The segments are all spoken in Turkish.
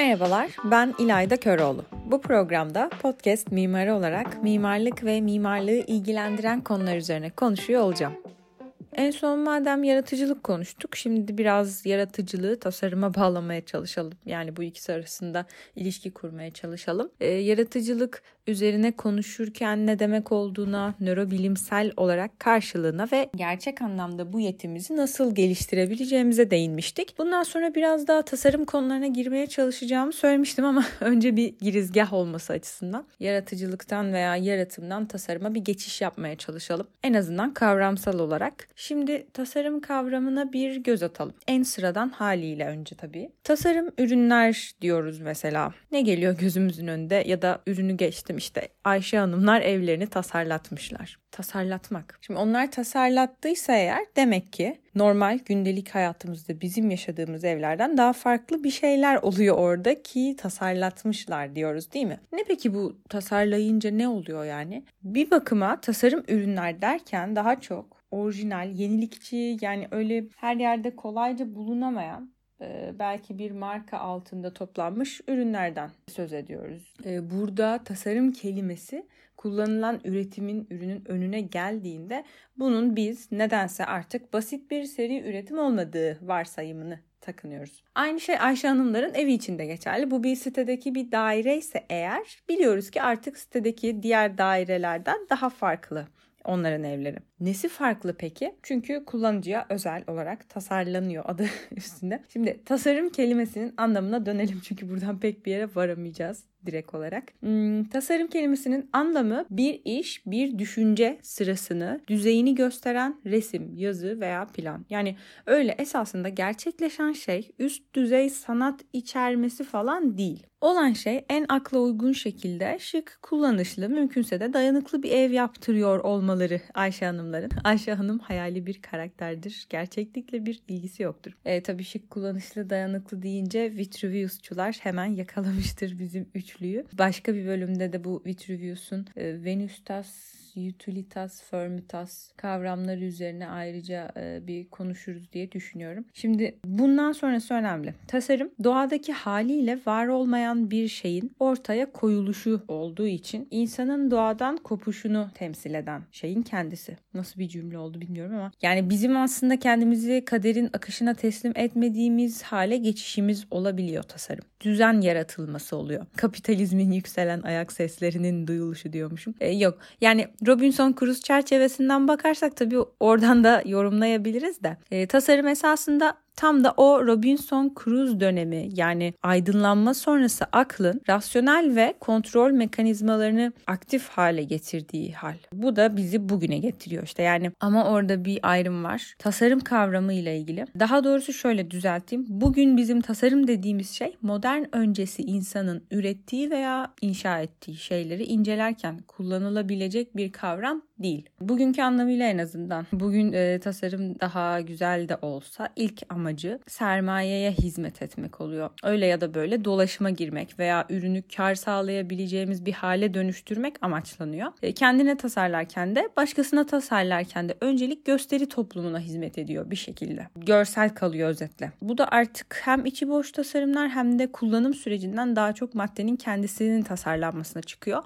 Merhabalar, ben İlayda Köroğlu. Bu programda podcast mimarı olarak mimarlık ve mimarlığı ilgilendiren konular üzerine konuşuyor olacağım. En son madem yaratıcılık konuştuk, şimdi biraz yaratıcılığı tasarıma bağlamaya çalışalım. Yani bu ikisi arasında ilişki kurmaya çalışalım. E, yaratıcılık üzerine konuşurken ne demek olduğuna, nörobilimsel olarak karşılığına ve gerçek anlamda bu yetimizi nasıl geliştirebileceğimize değinmiştik. Bundan sonra biraz daha tasarım konularına girmeye çalışacağımı söylemiştim ama önce bir girizgah olması açısından yaratıcılıktan veya yaratımdan tasarıma bir geçiş yapmaya çalışalım. En azından kavramsal olarak. Şimdi tasarım kavramına bir göz atalım. En sıradan haliyle önce tabii. Tasarım ürünler diyoruz mesela. Ne geliyor gözümüzün önünde ya da ürünü geçtim işte Ayşe Hanımlar evlerini tasarlatmışlar. Tasarlatmak. Şimdi onlar tasarlattıysa eğer demek ki normal gündelik hayatımızda bizim yaşadığımız evlerden daha farklı bir şeyler oluyor orada ki tasarlatmışlar diyoruz değil mi? Ne peki bu tasarlayınca ne oluyor yani? Bir bakıma tasarım ürünler derken daha çok orijinal, yenilikçi yani öyle her yerde kolayca bulunamayan belki bir marka altında toplanmış ürünlerden söz ediyoruz. E, burada tasarım kelimesi kullanılan üretimin ürünün önüne geldiğinde bunun biz nedense artık basit bir seri üretim olmadığı varsayımını takınıyoruz. Aynı şey Ayşe Hanımların evi içinde geçerli. Bu bir sitedeki bir daire ise eğer biliyoruz ki artık sitedeki diğer dairelerden daha farklı onların evleri. Nesi farklı peki? Çünkü kullanıcıya özel olarak tasarlanıyor adı üstünde. Şimdi tasarım kelimesinin anlamına dönelim çünkü buradan pek bir yere varamayacağız direkt olarak. Hmm, tasarım kelimesinin anlamı bir iş, bir düşünce sırasını, düzeyini gösteren resim, yazı veya plan. Yani öyle esasında gerçekleşen şey üst düzey sanat içermesi falan değil. Olan şey en akla uygun şekilde şık, kullanışlı, mümkünse de dayanıklı bir ev yaptırıyor olmaları Ayşe Hanımların. Ayşe Hanım hayali bir karakterdir. Gerçeklikle bir ilgisi yoktur. E, tabii şık, kullanışlı, dayanıklı deyince Vitruvius'çular hemen yakalamıştır bizim üçlüyü. Başka bir bölümde de bu Vitruvius'un e, Venustas utilitas, firmitas kavramları üzerine ayrıca e, bir konuşuruz diye düşünüyorum. Şimdi bundan sonrası önemli. Tasarım doğadaki haliyle var olmayan bir şeyin ortaya koyuluşu olduğu için insanın doğadan kopuşunu temsil eden şeyin kendisi. Nasıl bir cümle oldu bilmiyorum ama yani bizim aslında kendimizi kaderin akışına teslim etmediğimiz hale geçişimiz olabiliyor tasarım. Düzen yaratılması oluyor. Kapitalizmin yükselen ayak seslerinin duyuluşu diyormuşum. E, yok yani Robinson Crusoe çerçevesinden bakarsak tabii oradan da yorumlayabiliriz de. E, tasarım esasında Tam da o Robinson Crusoe dönemi yani aydınlanma sonrası aklın rasyonel ve kontrol mekanizmalarını aktif hale getirdiği hal. Bu da bizi bugüne getiriyor işte yani ama orada bir ayrım var. Tasarım kavramı ile ilgili. Daha doğrusu şöyle düzelteyim. Bugün bizim tasarım dediğimiz şey modern öncesi insanın ürettiği veya inşa ettiği şeyleri incelerken kullanılabilecek bir kavram değil. Bugünkü anlamıyla en azından. Bugün e, tasarım daha güzel de olsa ilk amacı sermayeye hizmet etmek oluyor. Öyle ya da böyle dolaşıma girmek veya ürünü kar sağlayabileceğimiz bir hale dönüştürmek amaçlanıyor. E, kendine tasarlarken de başkasına tasarlarken de öncelik gösteri toplumuna hizmet ediyor bir şekilde. Görsel kalıyor özetle. Bu da artık hem içi boş tasarımlar hem de kullanım sürecinden daha çok maddenin kendisinin tasarlanmasına çıkıyor.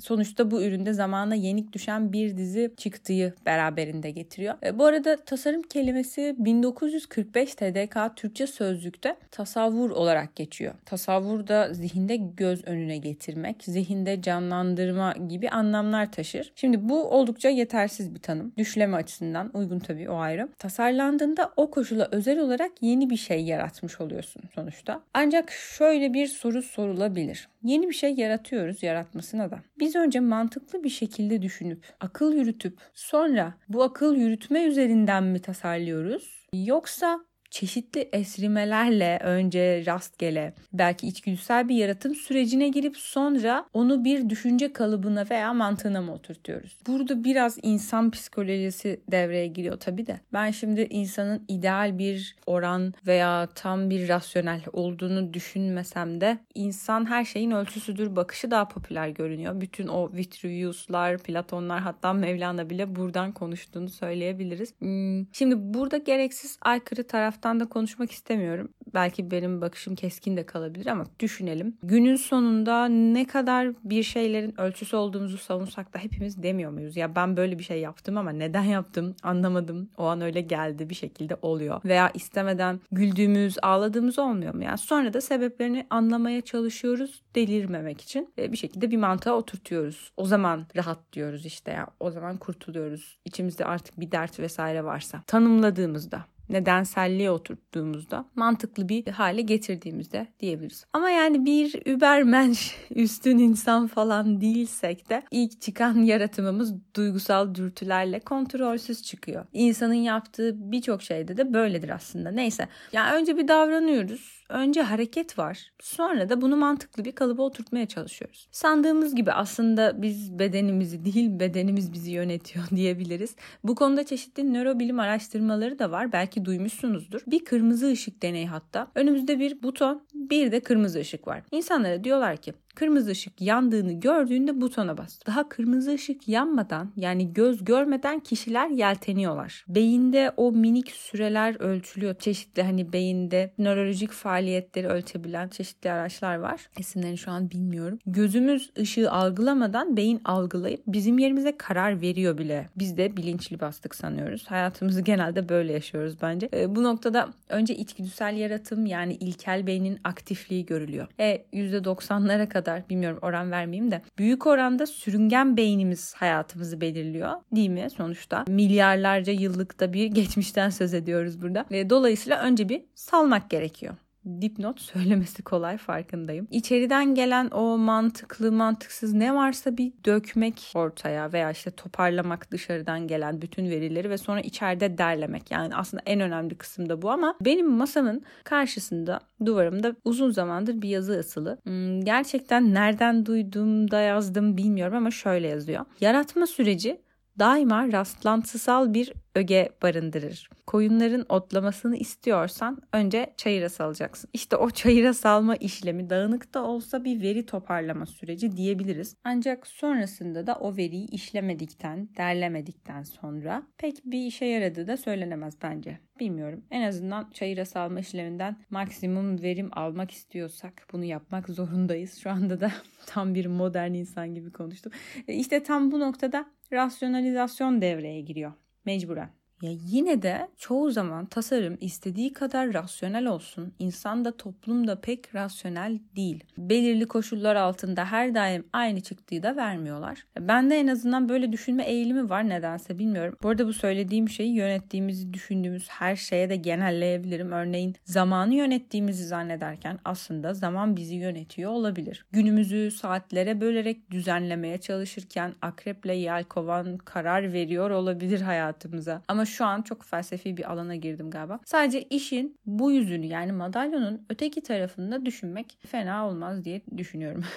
Sonuçta bu üründe zamana yenik düşen bir dizi çıktığı beraberinde getiriyor. E, bu arada tasarım kelimesi 1945 TDK Türkçe sözlükte tasavvur olarak geçiyor. Tasavvur da zihinde göz önüne getirmek, zihinde canlandırma gibi anlamlar taşır. Şimdi bu oldukça yetersiz bir tanım. Düşleme açısından uygun tabii o ayrı. Tasarlandığında o koşula özel olarak yeni bir şey yaratmış oluyorsun sonuçta. Ancak şöyle bir soru sorulabilir. Yeni bir şey yaratıyoruz yaratmasına da. Biz önce mantıklı bir şekilde düşünüp, akıl yürütüp sonra bu akıl yürütme üzerinden mi tasarlıyoruz? Yoksa çeşitli esrimelerle önce rastgele belki içgüdüsel bir yaratım sürecine girip sonra onu bir düşünce kalıbına veya mantığına mı oturtuyoruz? Burada biraz insan psikolojisi devreye giriyor tabii de. Ben şimdi insanın ideal bir oran veya tam bir rasyonel olduğunu düşünmesem de insan her şeyin ölçüsüdür bakışı daha popüler görünüyor. Bütün o Vitruvius'lar, Platonlar hatta Mevlana bile buradan konuştuğunu söyleyebiliriz. Hmm, şimdi burada gereksiz aykırı taraf taraftan da konuşmak istemiyorum. Belki benim bakışım keskin de kalabilir ama düşünelim. Günün sonunda ne kadar bir şeylerin ölçüsü olduğumuzu savunsak da hepimiz demiyor muyuz? Ya ben böyle bir şey yaptım ama neden yaptım anlamadım. O an öyle geldi bir şekilde oluyor. Veya istemeden güldüğümüz, ağladığımız olmuyor mu? Yani sonra da sebeplerini anlamaya çalışıyoruz delirmemek için. Bir şekilde bir mantığa oturtuyoruz. O zaman rahat diyoruz işte ya. O zaman kurtuluyoruz. İçimizde artık bir dert vesaire varsa. Tanımladığımızda nedenselliğe oturttuğumuzda mantıklı bir hale getirdiğimizde diyebiliriz. Ama yani bir übermensch üstün insan falan değilsek de ilk çıkan yaratımımız duygusal dürtülerle kontrolsüz çıkıyor. İnsanın yaptığı birçok şeyde de böyledir aslında. Neyse. Yani önce bir davranıyoruz. Önce hareket var. Sonra da bunu mantıklı bir kalıba oturtmaya çalışıyoruz. Sandığımız gibi aslında biz bedenimizi değil bedenimiz bizi yönetiyor diyebiliriz. Bu konuda çeşitli nörobilim araştırmaları da var. Belki duymuşsunuzdur. Bir kırmızı ışık deneyi hatta. Önümüzde bir buton, bir de kırmızı ışık var. İnsanlara diyorlar ki kırmızı ışık yandığını gördüğünde butona bas. Daha kırmızı ışık yanmadan yani göz görmeden kişiler yelteniyorlar. Beyinde o minik süreler ölçülüyor. Çeşitli hani beyinde nörolojik faaliyetleri ölçebilen çeşitli araçlar var. İsimlerini şu an bilmiyorum. Gözümüz ışığı algılamadan beyin algılayıp bizim yerimize karar veriyor bile. Biz de bilinçli bastık sanıyoruz. Hayatımızı genelde böyle yaşıyoruz bence. E, bu noktada önce içgüdüsel yaratım yani ilkel beynin aktifliği görülüyor. E %90'lara kadar kadar bilmiyorum oran vermeyeyim de büyük oranda sürüngen beynimiz hayatımızı belirliyor değil mi sonuçta? Milyarlarca yıllıkta bir geçmişten söz ediyoruz burada. Ve dolayısıyla önce bir salmak gerekiyor dipnot söylemesi kolay farkındayım. İçeriden gelen o mantıklı mantıksız ne varsa bir dökmek ortaya veya işte toparlamak dışarıdan gelen bütün verileri ve sonra içeride derlemek. Yani aslında en önemli kısım da bu ama benim masamın karşısında duvarımda uzun zamandır bir yazı asılı. Hmm, gerçekten nereden duyduğumda yazdım bilmiyorum ama şöyle yazıyor. Yaratma süreci daima rastlantısal bir öge barındırır. Koyunların otlamasını istiyorsan önce çayıra salacaksın. İşte o çayıra salma işlemi dağınık da olsa bir veri toparlama süreci diyebiliriz. Ancak sonrasında da o veriyi işlemedikten, derlemedikten sonra pek bir işe yaradığı da söylenemez bence. Bilmiyorum. En azından çayıra salma işleminden maksimum verim almak istiyorsak bunu yapmak zorundayız. Şu anda da tam bir modern insan gibi konuştum. E, işte tam bu noktada rasyonalizasyon devreye giriyor mecburen. Ya yine de çoğu zaman tasarım istediği kadar rasyonel olsun. İnsan da toplum da pek rasyonel değil. Belirli koşullar altında her daim aynı çıktığı da vermiyorlar. Ben de en azından böyle düşünme eğilimi var nedense bilmiyorum. Bu arada bu söylediğim şeyi yönettiğimizi düşündüğümüz her şeye de genelleyebilirim. Örneğin zamanı yönettiğimizi zannederken aslında zaman bizi yönetiyor olabilir. Günümüzü saatlere bölerek düzenlemeye çalışırken akreple yelkovan karar veriyor olabilir hayatımıza. Ama şu an çok felsefi bir alana girdim galiba. Sadece işin bu yüzünü yani madalyonun öteki tarafında düşünmek fena olmaz diye düşünüyorum.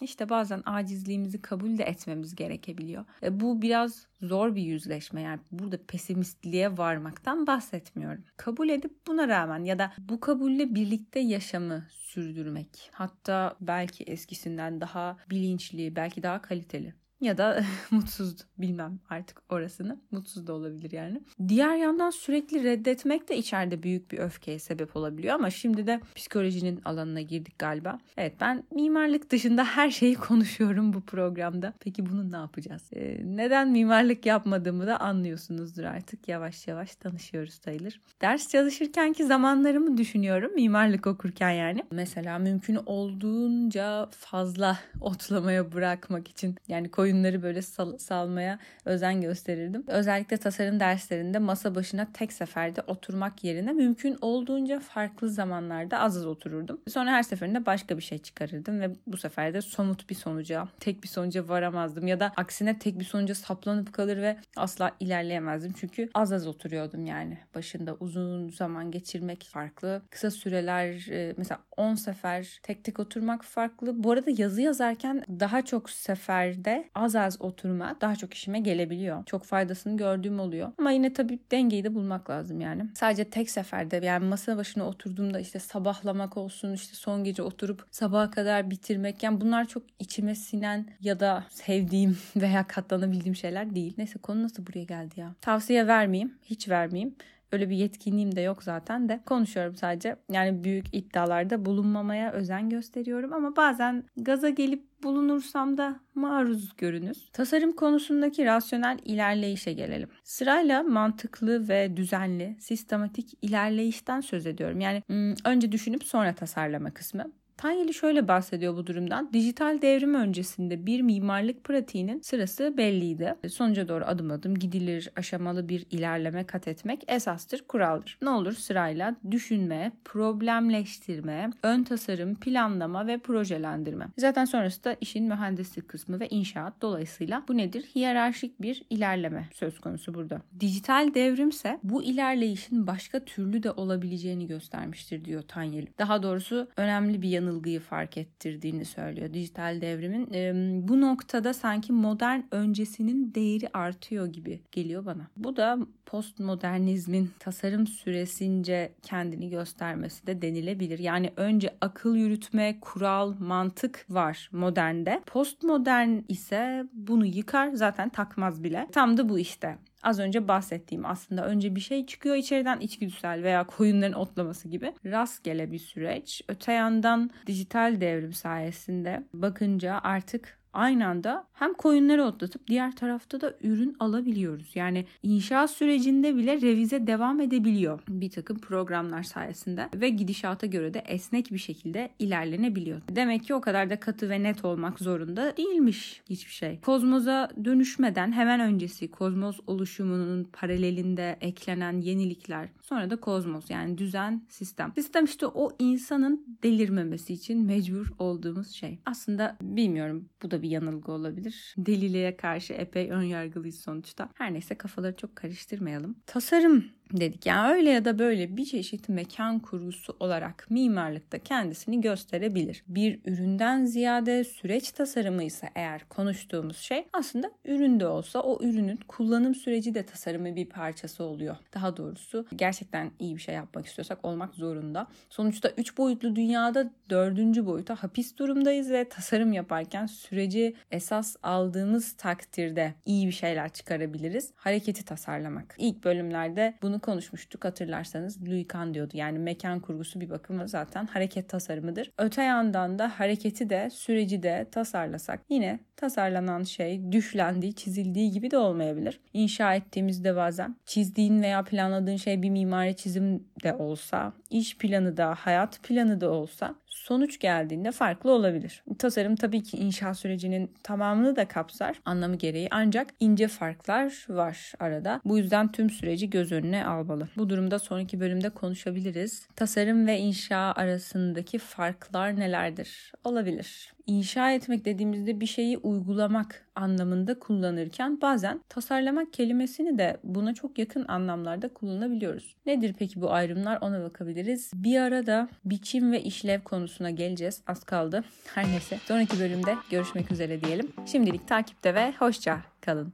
İşte bazen acizliğimizi kabul de etmemiz gerekebiliyor. E, bu biraz zor bir yüzleşme yani burada pesimistliğe varmaktan bahsetmiyorum. Kabul edip buna rağmen ya da bu kabulle birlikte yaşamı sürdürmek. Hatta belki eskisinden daha bilinçli, belki daha kaliteli ya da mutsuzdu bilmem artık orasını. Mutsuz da olabilir yani. Diğer yandan sürekli reddetmek de içeride büyük bir öfkeye sebep olabiliyor ama şimdi de psikolojinin alanına girdik galiba. Evet ben mimarlık dışında her şeyi konuşuyorum bu programda. Peki bunu ne yapacağız? Ee, neden mimarlık yapmadığımı da anlıyorsunuzdur artık. Yavaş yavaş tanışıyoruz sayılır. Ders çalışırkenki zamanlarımı düşünüyorum mimarlık okurken yani. Mesela mümkün olduğunca fazla otlamaya bırakmak için yani koy oyunları böyle sal- salmaya özen gösterirdim. Özellikle tasarım derslerinde masa başına tek seferde oturmak yerine mümkün olduğunca farklı zamanlarda az az otururdum. Sonra her seferinde başka bir şey çıkarırdım ve bu sefer de somut bir sonuca, tek bir sonuca varamazdım ya da aksine tek bir sonuca saplanıp kalır ve asla ilerleyemezdim. Çünkü az az oturuyordum yani. Başında uzun zaman geçirmek farklı. Kısa süreler e, mesela 10 sefer tek tek oturmak farklı. Bu arada yazı yazarken daha çok seferde az az oturma daha çok işime gelebiliyor. Çok faydasını gördüğüm oluyor. Ama yine tabii dengeyi de bulmak lazım yani. Sadece tek seferde yani masa başına oturduğumda işte sabahlamak olsun işte son gece oturup sabaha kadar bitirmek yani bunlar çok içime sinen ya da sevdiğim veya katlanabildiğim şeyler değil. Neyse konu nasıl buraya geldi ya? Tavsiye vermeyeyim. Hiç vermeyeyim. Öyle bir yetkinliğim de yok zaten de konuşuyorum sadece. Yani büyük iddialarda bulunmamaya özen gösteriyorum ama bazen gaza gelip bulunursam da maruz görünüz. Tasarım konusundaki rasyonel ilerleyişe gelelim. Sırayla mantıklı ve düzenli, sistematik ilerleyişten söz ediyorum. Yani önce düşünüp sonra tasarlama kısmı. Tanyeli şöyle bahsediyor bu durumdan. Dijital devrim öncesinde bir mimarlık pratiğinin sırası belliydi. Sonuca doğru adım adım gidilir, aşamalı bir ilerleme kat etmek esastır, kuraldır. Ne olur sırayla düşünme, problemleştirme, ön tasarım, planlama ve projelendirme. Zaten sonrası da işin mühendislik kısmı ve inşaat. Dolayısıyla bu nedir? Hiyerarşik bir ilerleme söz konusu burada. Dijital devrimse bu ilerleyişin başka türlü de olabileceğini göstermiştir diyor Tanyeli. Daha doğrusu önemli bir yanı yanılgıyı fark ettirdiğini söylüyor dijital devrimin. E, bu noktada sanki modern öncesinin değeri artıyor gibi geliyor bana. Bu da postmodernizmin tasarım süresince kendini göstermesi de denilebilir. Yani önce akıl yürütme, kural, mantık var modernde. Postmodern ise bunu yıkar zaten takmaz bile. Tam da bu işte az önce bahsettiğim aslında önce bir şey çıkıyor içeriden içgüdüsel veya koyunların otlaması gibi rastgele bir süreç. Öte yandan dijital devrim sayesinde bakınca artık aynı anda hem koyunları otlatıp diğer tarafta da ürün alabiliyoruz. Yani inşaat sürecinde bile revize devam edebiliyor bir takım programlar sayesinde ve gidişata göre de esnek bir şekilde ilerlenebiliyor. Demek ki o kadar da katı ve net olmak zorunda değilmiş hiçbir şey. Kozmoza dönüşmeden hemen öncesi kozmos oluşumunun paralelinde eklenen yenilikler sonra da kozmos yani düzen sistem. Sistem işte o insanın delirmemesi için mecbur olduğumuz şey. Aslında bilmiyorum bu da bir yanılgı olabilir. Deliliğe karşı epey ön yargılıyız sonuçta. Her neyse kafaları çok karıştırmayalım. Tasarım dedik. Yani öyle ya da böyle bir çeşit mekan kurgusu olarak mimarlıkta kendisini gösterebilir. Bir üründen ziyade süreç tasarımı ise eğer konuştuğumuz şey aslında üründe olsa o ürünün kullanım süreci de tasarımı bir parçası oluyor. Daha doğrusu gerçekten iyi bir şey yapmak istiyorsak olmak zorunda. Sonuçta 3 boyutlu dünyada 4. boyuta hapis durumdayız ve tasarım yaparken süreci esas aldığımız takdirde iyi bir şeyler çıkarabiliriz. Hareketi tasarlamak. İlk bölümlerde bunu bunu konuşmuştuk hatırlarsanız. Louis Kahn diyordu. Yani mekan kurgusu bir bakıma zaten hareket tasarımıdır. Öte yandan da hareketi de süreci de tasarlasak yine tasarlanan şey düşlendiği, çizildiği gibi de olmayabilir. İnşa ettiğimizde bazen çizdiğin veya planladığın şey bir mimari çizim de olsa, iş planı da, hayat planı da olsa sonuç geldiğinde farklı olabilir. Tasarım tabii ki inşa sürecinin tamamını da kapsar anlamı gereği ancak ince farklar var arada. Bu yüzden tüm süreci göz önüne almalı. Bu durumda sonraki bölümde konuşabiliriz. Tasarım ve inşa arasındaki farklar nelerdir? Olabilir inşa etmek dediğimizde bir şeyi uygulamak anlamında kullanırken bazen tasarlamak kelimesini de buna çok yakın anlamlarda kullanabiliyoruz. Nedir peki bu ayrımlar ona bakabiliriz. Bir arada biçim ve işlev konusuna geleceğiz. Az kaldı. Her neyse sonraki bölümde görüşmek üzere diyelim. Şimdilik takipte ve hoşça kalın.